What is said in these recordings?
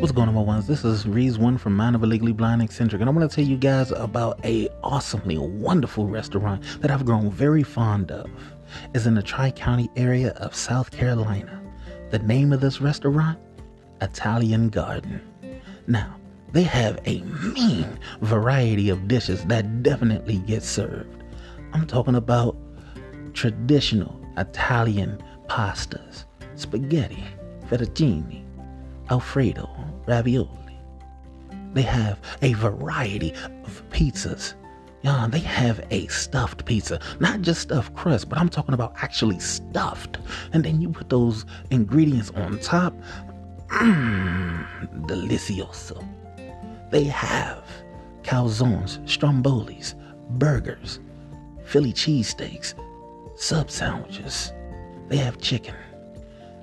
What's going on, my ones? This is Reese One from Mind of a Legally Blind Eccentric, and I want to tell you guys about a awesomely wonderful restaurant that I've grown very fond of. It's in the Tri County area of South Carolina. The name of this restaurant? Italian Garden. Now, they have a mean variety of dishes that definitely get served. I'm talking about traditional Italian pastas, spaghetti, fettuccine, alfredo, ravioli. They have a variety of pizzas. Yeah, they have a stuffed pizza, not just stuffed crust, but I'm talking about actually stuffed. And then you put those ingredients on top. Mmm, delicioso. They have calzones, strombolis, burgers, Philly cheesesteaks, sub sandwiches. They have chicken.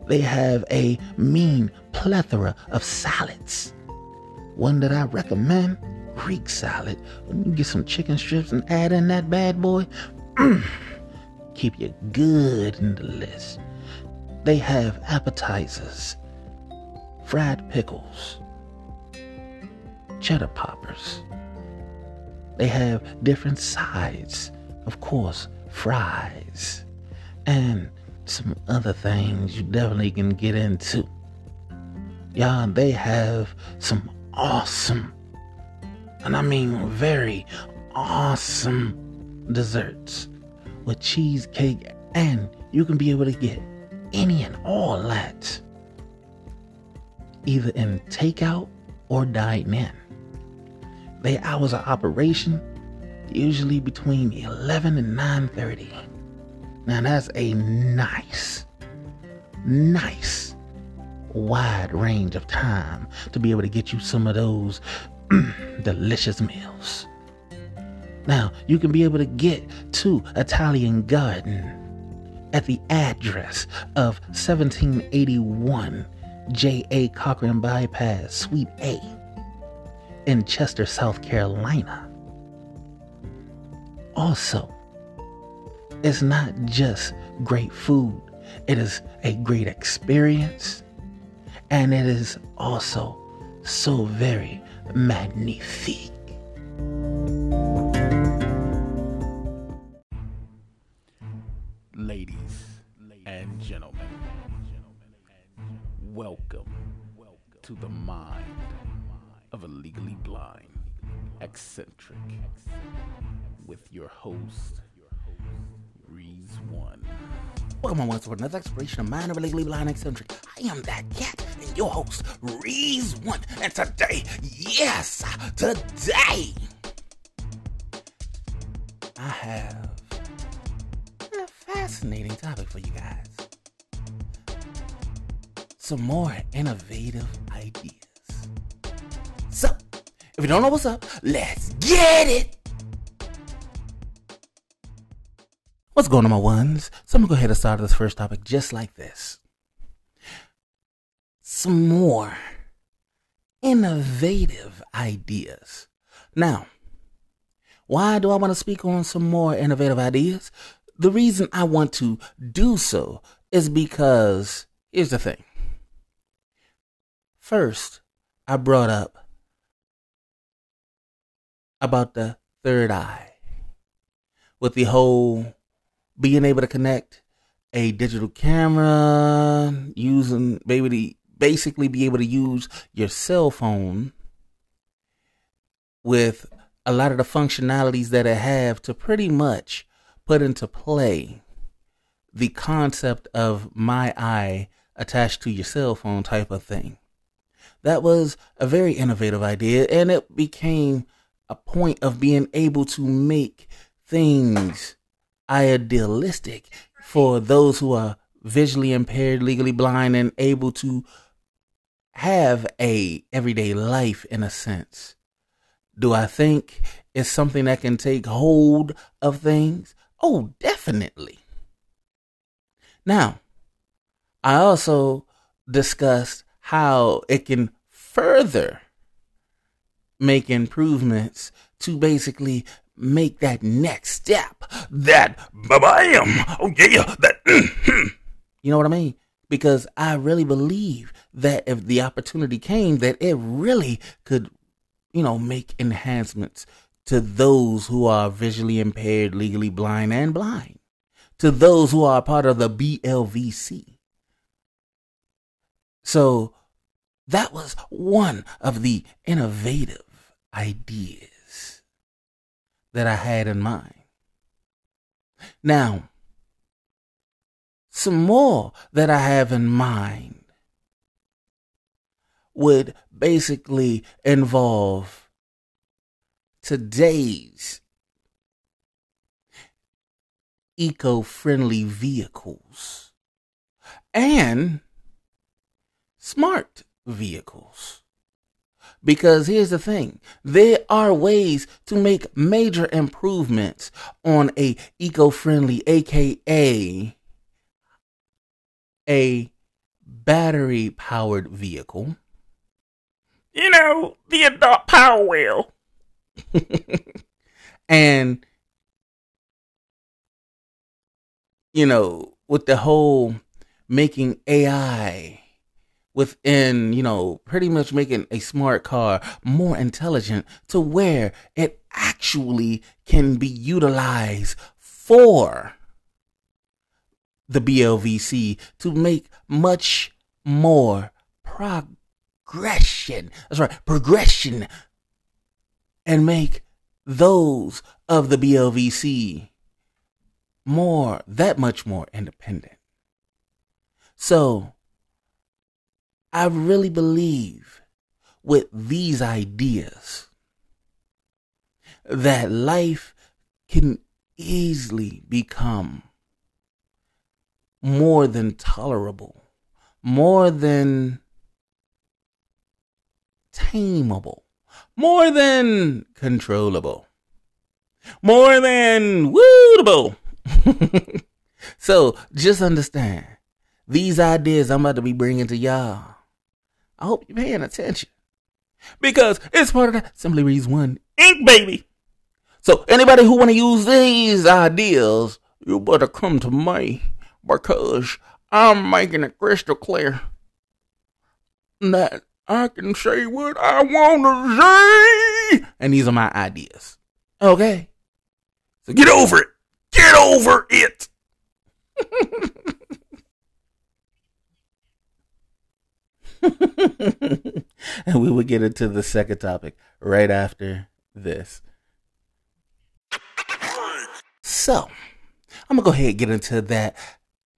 They have a mean plethora of salads. One that I recommend Greek salad. When you get some chicken strips and add in that bad boy, keep you good in the list. They have appetizers, fried pickles, cheddar poppers. They have different sides, of course, fries, and some other things you definitely can get into. Yeah, they have some awesome, and I mean very awesome desserts with cheesecake, and you can be able to get any and all that either in takeout or dine in. Their hours of operation usually between 11 and 9:30. Now that's a nice, nice, wide range of time to be able to get you some of those delicious meals. Now you can be able to get to Italian Garden at the address of 1781 J.A. Cochran Bypass, Suite A, in Chester, South Carolina. Also, it's not just great food, it is a great experience, and it is also so very magnifique. Ladies and gentlemen, welcome to the mind of a legally blind eccentric with your host, One. Welcome on once for another exploration of Mind of a Legally Blind Eccentric. I am that cat and your host, Reese One. And today, yes, today, I have a fascinating topic for you guys. Some more innovative ideas. So, if you don't know what's up, let's get it! What's going on, my ones? So I'm gonna go ahead and start this first topic just like this. Some more innovative ideas. Now, why do I want to speak on some more innovative ideas? The reason I want to do so is because here's the thing. First, I brought up about the third eye with the whole being able to connect a digital camera using maybe basically be able to use your cell phone with a lot of the functionalities that it have to pretty much put into play the concept of my eye attached to your cell phone type of thing. That was a very innovative idea and it became a point of being able to make things idealistic for those who are visually impaired, legally blind, and able to have a everyday life in a sense. Do I think it's something that can take hold of things? Oh, definitely. Now, I also discussed how it can further make improvements to basically make that next step, that bam, oh yeah, that, you know what I mean? because I really believe that if the opportunity came, that it really could, you know, make enhancements to those who are visually impaired, legally blind, and blind, to those who are part of the BLVC. So that was one of the innovative ideas that I had in mind. Now, some more that I have in mind would basically involve today's eco friendly vehicles and smart vehicles. Because here's the thing, there are ways to make major improvements on a eco-friendly aka a battery powered vehicle. You know, the adult power wheel. and you know, with the whole making AI within, you know, pretty much making a smart car more intelligent to where it actually can be utilized for the BLVC to make much more progression. That's right, progression. And make those of the BLVC more, that much more independent. So, I really believe with these ideas that life can easily become more than tolerable, more than tameable, more than controllable, more than wootable. so just understand these ideas I'm about to be bringing to y'all. I hope you're paying attention because it's part of that Simply Reads One Inc., baby. So anybody who want to use these ideas, you better come to me because I'm making it crystal clear that I can say what I want to say. And these are my ideas. Okay? So get over it. Get over it. and we will get into the second topic right after this. So, I'm gonna go ahead and get into that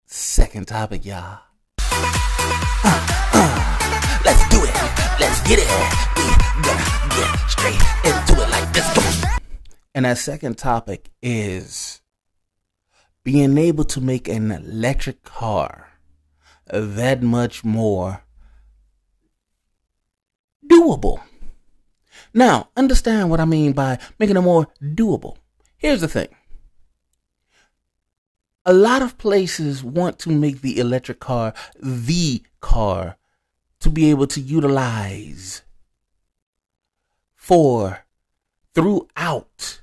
second topic, y'all. Uh, uh, let's do it. Let's get it. We gonna get straight into it like this. And that second topic is being able to make an electric car that much more doable. Now, understand what I mean by making it more doable. Here's the thing a lot of places want to make the electric car the car to be able to utilize for throughout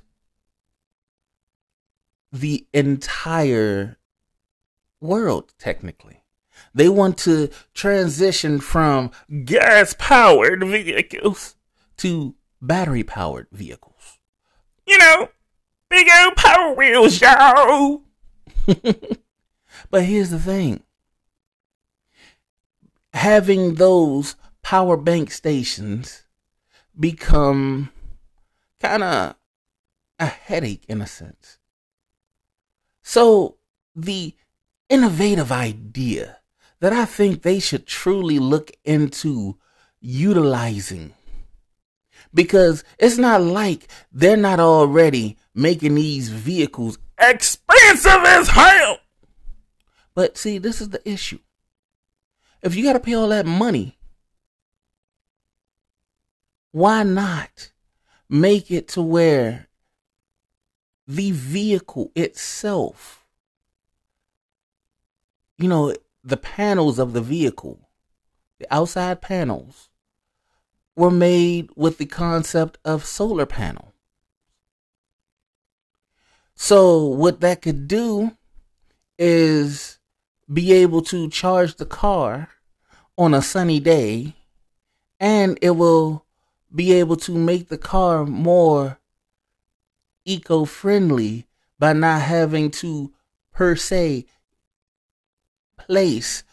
the entire world, technically. They want to transition from gas powered vehicles to battery powered vehicles. You know, big old power wheels, y'all. but here's the thing having those power bank stations become kind of a headache in a sense. So, the innovative idea that I think they should truly look into utilizing because it's not like they're not already making these vehicles expensive as hell. But see, this is the issue. If you got to pay all that money, why not make it to where the vehicle itself, you know, the panels of the vehicle, the outside panels, were made with the concept of solar panel. So what that could do is be able to charge the car on a sunny day and it will be able to make the car more eco friendly by not having to, per se, place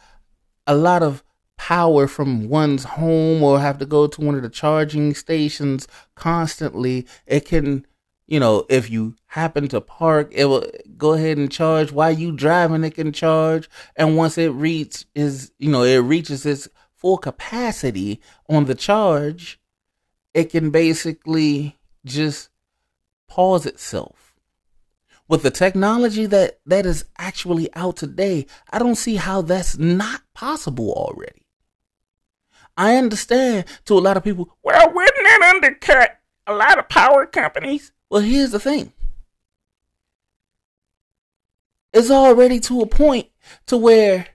a lot of power from one's home or have to go to one of the charging stations constantly. It can, you know, if you happen to park, it will go ahead and charge while you driving. It can charge, and once it reaches, is, you know, it reaches its full capacity on the charge, it can basically just pause itself. With the technology that that is actually out today, I don't see how that's not possible already. I understand to a lot of people, Well, wouldn't that undercut a lot of power companies? well, here's the thing. It's already to a point to where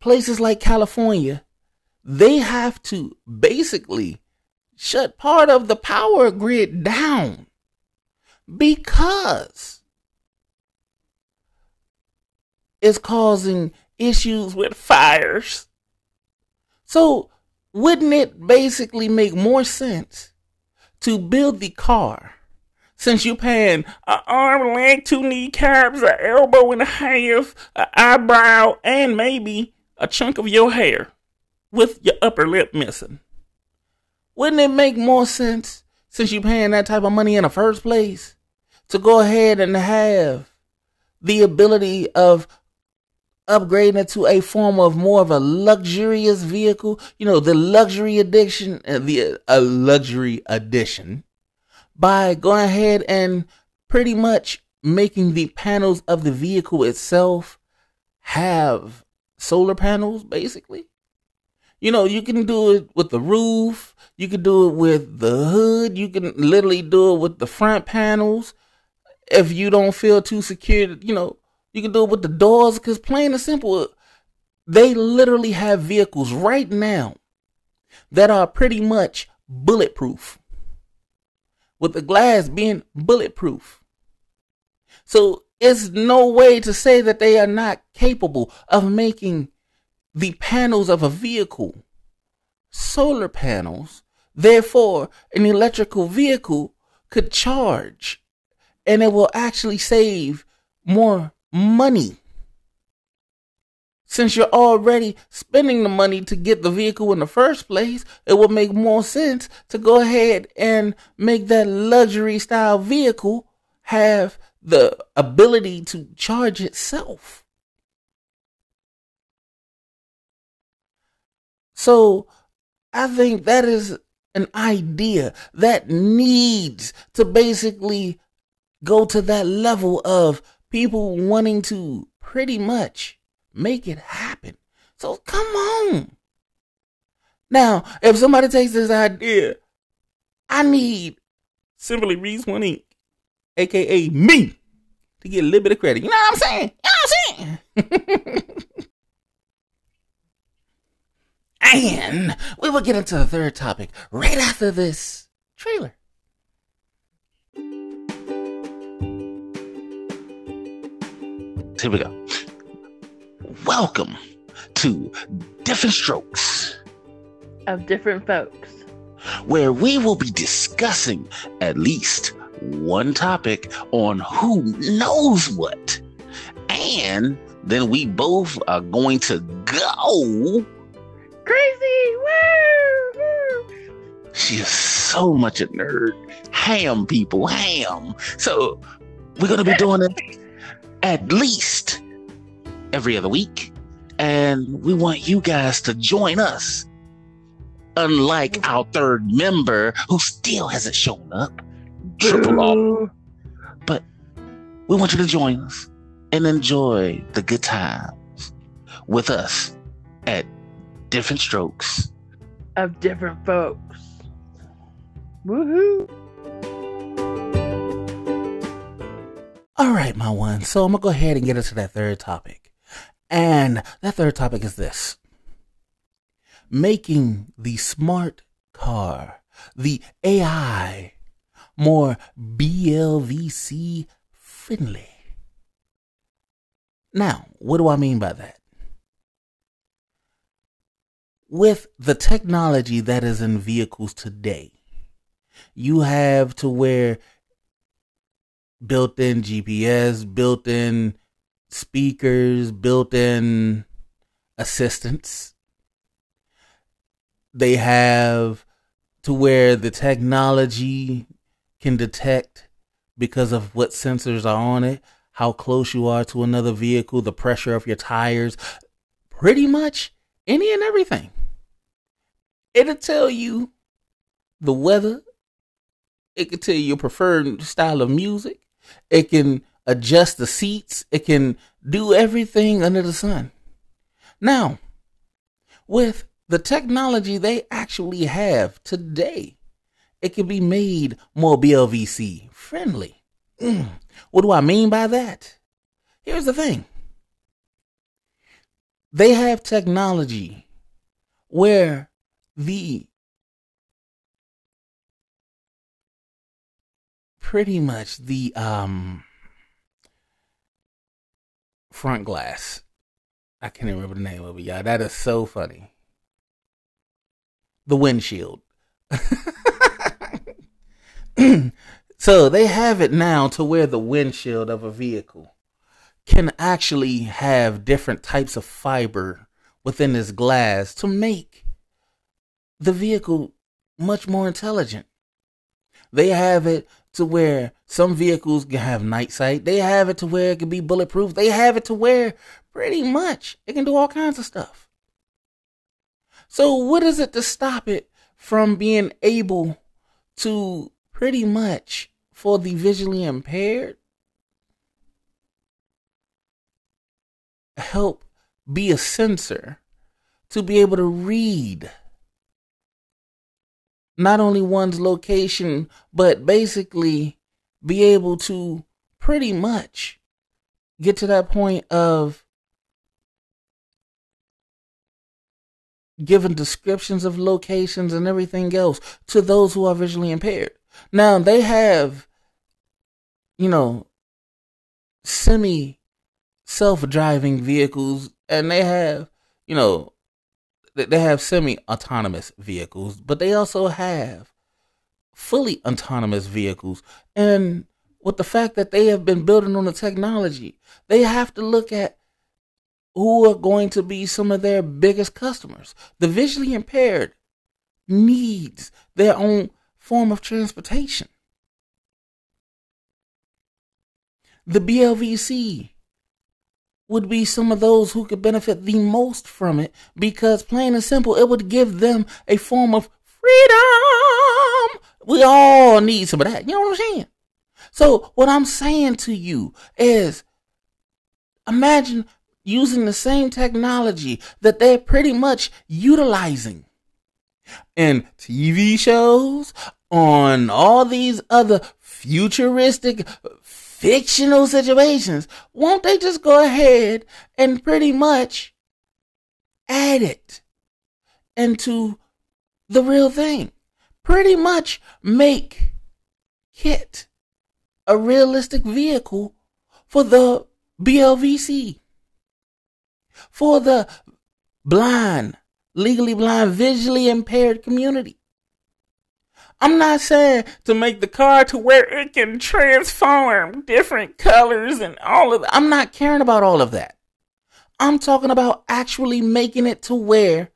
places like California, they have to basically shut part of the power grid down because it's causing issues with fires. So, wouldn't it basically make more sense to build the car since you're paying A arm, leg, two kneecaps, an elbow and a half, an eyebrow, and maybe a chunk of your hair with your upper lip missing? Wouldn't it make more sense, since you're paying that type of money in the first place, to go ahead and have the ability of upgrading it to a form of more of a luxurious vehicle? You know, the luxury addiction, uh, the a luxury addition, by going ahead and pretty much making the panels of the vehicle itself have solar panels, basically. You know, you can do it with the roof. You can do it with the hood. You can literally do it with the front panels. If you don't feel too secure, you know, you can do it with the doors. Cause plain and simple, they literally have vehicles right now that are pretty much bulletproof with the glass being bulletproof. So it's no way to say that they are not capable of making the panels of a vehicle solar panels. Therefore, an electrical vehicle could charge and it will actually save more money. Since you're already spending the money to get the vehicle in the first place, it would make more sense to go ahead and make that luxury style vehicle have the ability to charge itself. So I think that is an idea that needs to basically go to that level of people wanting to pretty much make it happen. So come on. Now, if somebody takes this idea, I need Simply Reads One Inc., aka me, to get a little bit of credit. You know what I'm saying? You know what I'm saying? and we will get into the third topic right after this trailer. Here we go. Welcome to Different Strokes, of different folks. where we will be discussing at least one topic on who knows what. And then we both are going to go. Crazy! Woo! Woo! She is so much a nerd. Ham, people, ham. So we're going to be doing it at least every other week. And we want you guys to join us. Unlike mm. our third member who still hasn't shown up, Triple R. But we want you to join us and enjoy the good times with us at Different Strokes. Of different folks. Woohoo! All right, my one. So I'm gonna go ahead and get into that third topic. And that third topic is this making the smart car, the AI, more BLVC friendly. Now, what do I mean by that? With the technology that is in vehicles today, you have to where built in GPS, built in speakers, built in assistants. They have to where the technology can detect because of what sensors are on it, how close you are to another vehicle, the pressure of your tires, pretty much any and everything. It'll tell you the weather. It can tell you your preferred style of music. It can adjust the seats. It can do everything under the sun. Now, with the technology they actually have today, it can be made more BLVC friendly. Mm. What do I mean by that? Here's the thing they have technology where the pretty much the um front glass. I can't remember the name of it, y'all. That is so funny. The windshield. so they have it now to where the windshield of a vehicle can actually have different types of fiber within this glass to make the vehicle much more intelligent. They have it to where some vehicles can have night sight. They have it to where it can be bulletproof. They have it to where pretty much it can do all kinds of stuff. So what is it to stop it from being able to pretty much for the visually impaired help be a sensor to be able to read not only one's location, but basically be able to pretty much get to that point of giving descriptions of locations and everything else to those who are visually impaired. Now they have, you know, semi self driving vehicles and they have, you know, they have semi autonomous vehicles, but they also have fully autonomous vehicles. And with the fact that they have been building on the technology, they have to look at who are going to be some of their biggest customers. The visually impaired needs their own form of transportation. The BLVC would be some of those who could benefit the most from it because, plain and simple, it would give them a form of freedom. We all need some of that. You know what I'm saying? So, what I'm saying to you is imagine using the same technology that they're pretty much utilizing in TV shows, on all these other futuristic fictional situations, won't they just go ahead and pretty much add it into the real thing? Pretty much make KITT a realistic vehicle for the BLVC, for the blind, legally blind, visually impaired community. I'm not saying to make the car to where it can transform different colors and all of that. I'm not caring about all of that. I'm talking about actually making it to where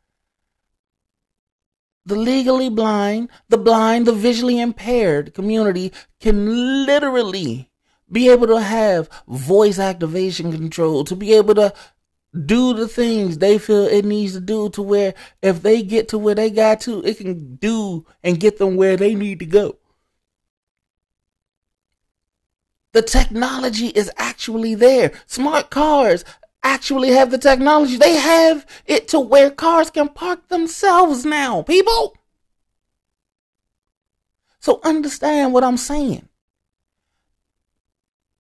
the legally blind, the blind, the visually impaired community can literally be able to have voice activation control, to be able to do the things they feel it needs to do to where if they get to where they got to, it can do and get them where they need to go. The technology is actually there. Smart cars actually have the technology. They have it to where cars can park themselves now, people. So understand what I'm saying.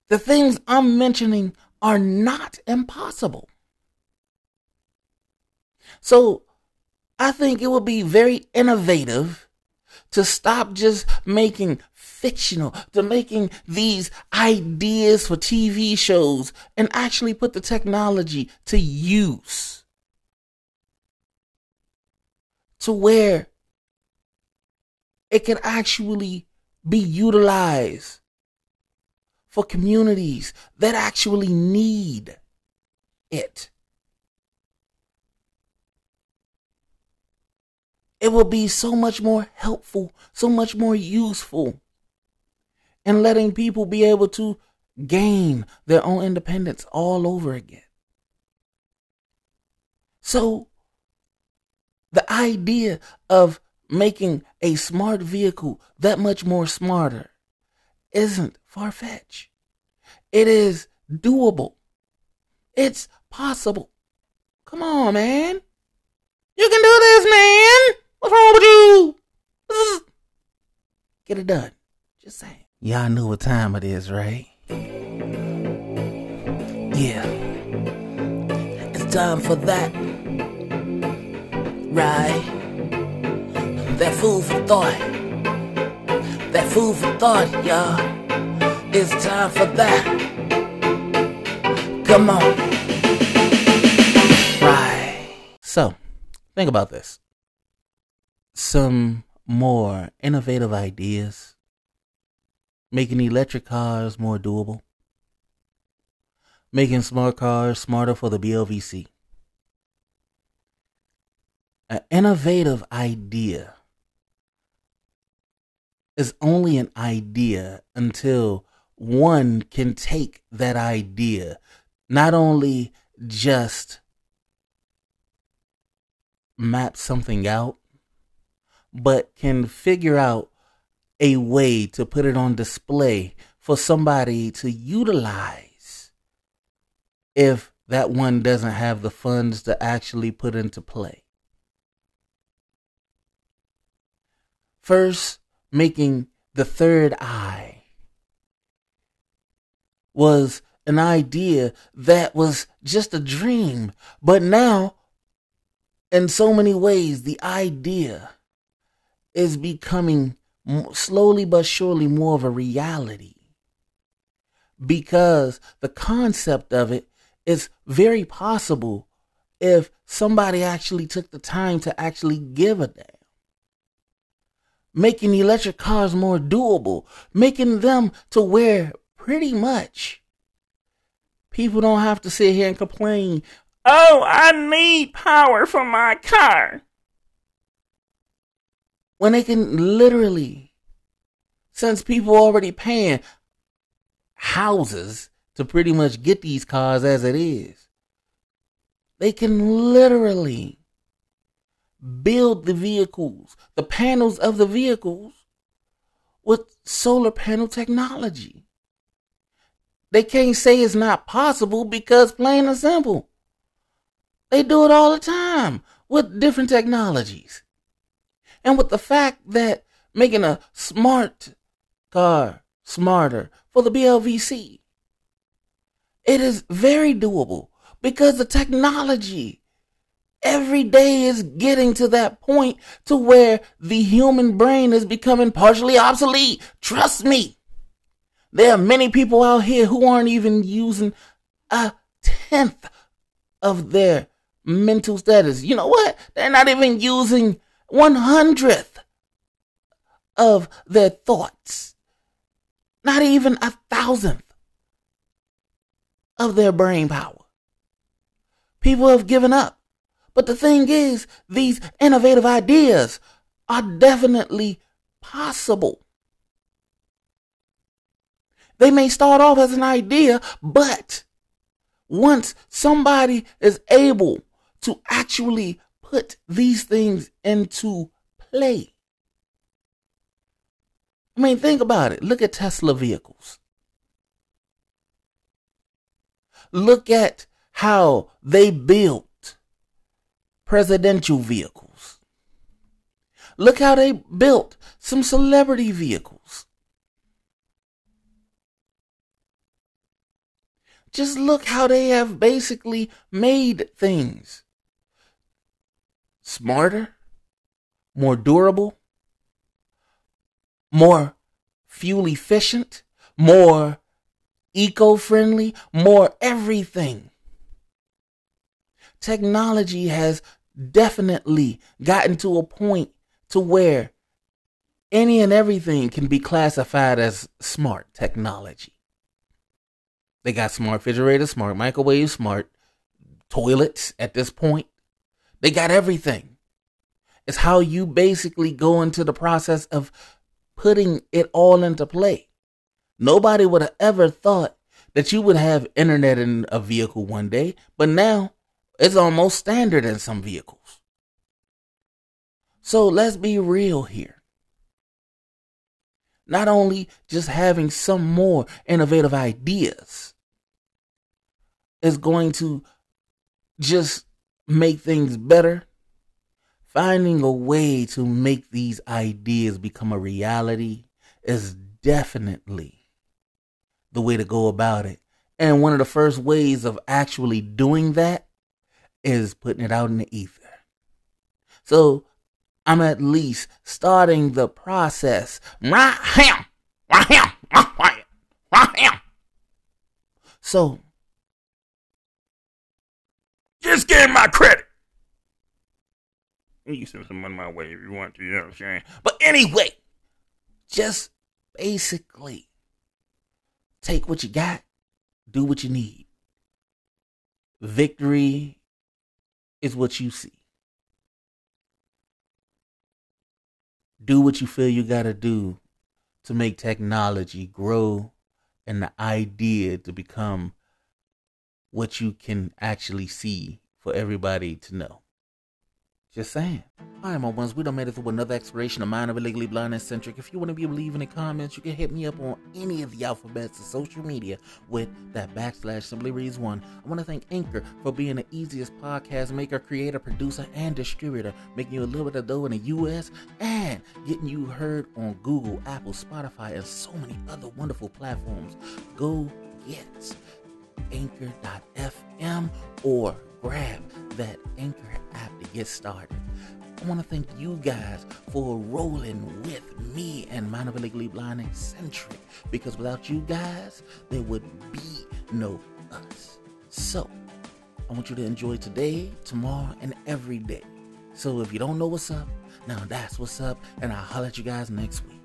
The things I'm mentioning are not impossible. So I think it would be very innovative to stop just making fictional to making these ideas for TV shows and actually put the technology to use to where it can actually be utilized for communities that actually need it. It will be so much more helpful, so much more useful in letting people be able to gain their own independence all over again. So, the idea of making a smart vehicle that much more smarter isn't far fetched. It is doable. It's possible. Come on, man. You can do this, man. What's wrong with you? Get it done. Just saying. Y'all know what time it is, right? Yeah. It's time for that. Right. That food for thought. That food for thought, y'all. It's time for that. Come on. Right. So, think about this some more innovative ideas, making electric cars more doable, making smart cars smarter for the BLVC. An innovative idea is only an idea until one can take that idea, not only just map something out, but can figure out a way to put it on display for somebody to utilize if that one doesn't have the funds to actually put into play. First, making the third eye was an idea that was just a dream, but now, in so many ways, the idea is becoming slowly but surely more of a reality because the concept of it is very possible if somebody actually took the time to actually give a damn. Making electric cars more doable, making them to where pretty much people don't have to sit here and complain, oh, I need power for my car when they can literally, since people already paying houses to pretty much get these cars as it is, they can literally build the vehicles, the panels of the vehicles with solar panel technology. They can't say it's not possible because plain and simple. They do it all the time with different technologies. And with the fact that making a smart car smarter for the BLVC, it is very doable because the technology every day is getting to that point to where the human brain is becoming partially obsolete. Trust me. There are many people out here who aren't even using a tenth of their mental status. You know what? They're not even using one hundredth of their thoughts, not even a thousandth of their brain power. People have given up. But the thing is, these innovative ideas are definitely possible. They may start off as an idea, but once somebody is able to actually put these things into play. I mean, think about it. Look at Tesla vehicles. Look at how they built presidential vehicles. Look how they built some celebrity vehicles. Just look how they have basically made things smarter, more durable, more fuel efficient, more eco friendly, more everything. Technology has definitely gotten to a point to where any and everything can be classified as smart technology. They got smart refrigerators, smart microwaves, smart toilets at this point. They got everything. It's how you basically go into the process of putting it all into play. Nobody would have ever thought that you would have internet in a vehicle one day, but now it's almost standard in some vehicles. So let's be real here. Not only just having some more innovative ideas is going to just make things better, finding a way to make these ideas become a reality is definitely the way to go about it. And one of the first ways of actually doing that is putting it out in the ether. So I'm at least starting the process. So just give me my credit. You send some money my way if you want to, you know what I'm saying? But anyway, just basically take what you got, do what you need. Victory is what you see. Do what you feel you got to do to make technology grow and the idea to become what you can actually see for everybody to know. Just saying. Alright, my ones, we done made it through another exploration of Mind of a Legally Blind Eccentric. If you want to be leaving the comments, you can hit me up on any of the alphabets of social media with that backslash simply reads one. I want to thank Anchor for being the easiest podcast maker, creator, producer, and distributor, making you a little bit of dough in the US and getting you heard on Google, Apple, Spotify, and so many other wonderful platforms. Go get anchor.fm or grab that Anchor app to get started. I want to thank you guys for rolling with me and a Legally Blind Eccentric because without you guys, there would be no us. So, I want you to enjoy today, tomorrow, and every day. So, if you don't know what's up, now that's what's up, and I'll holler at you guys next week.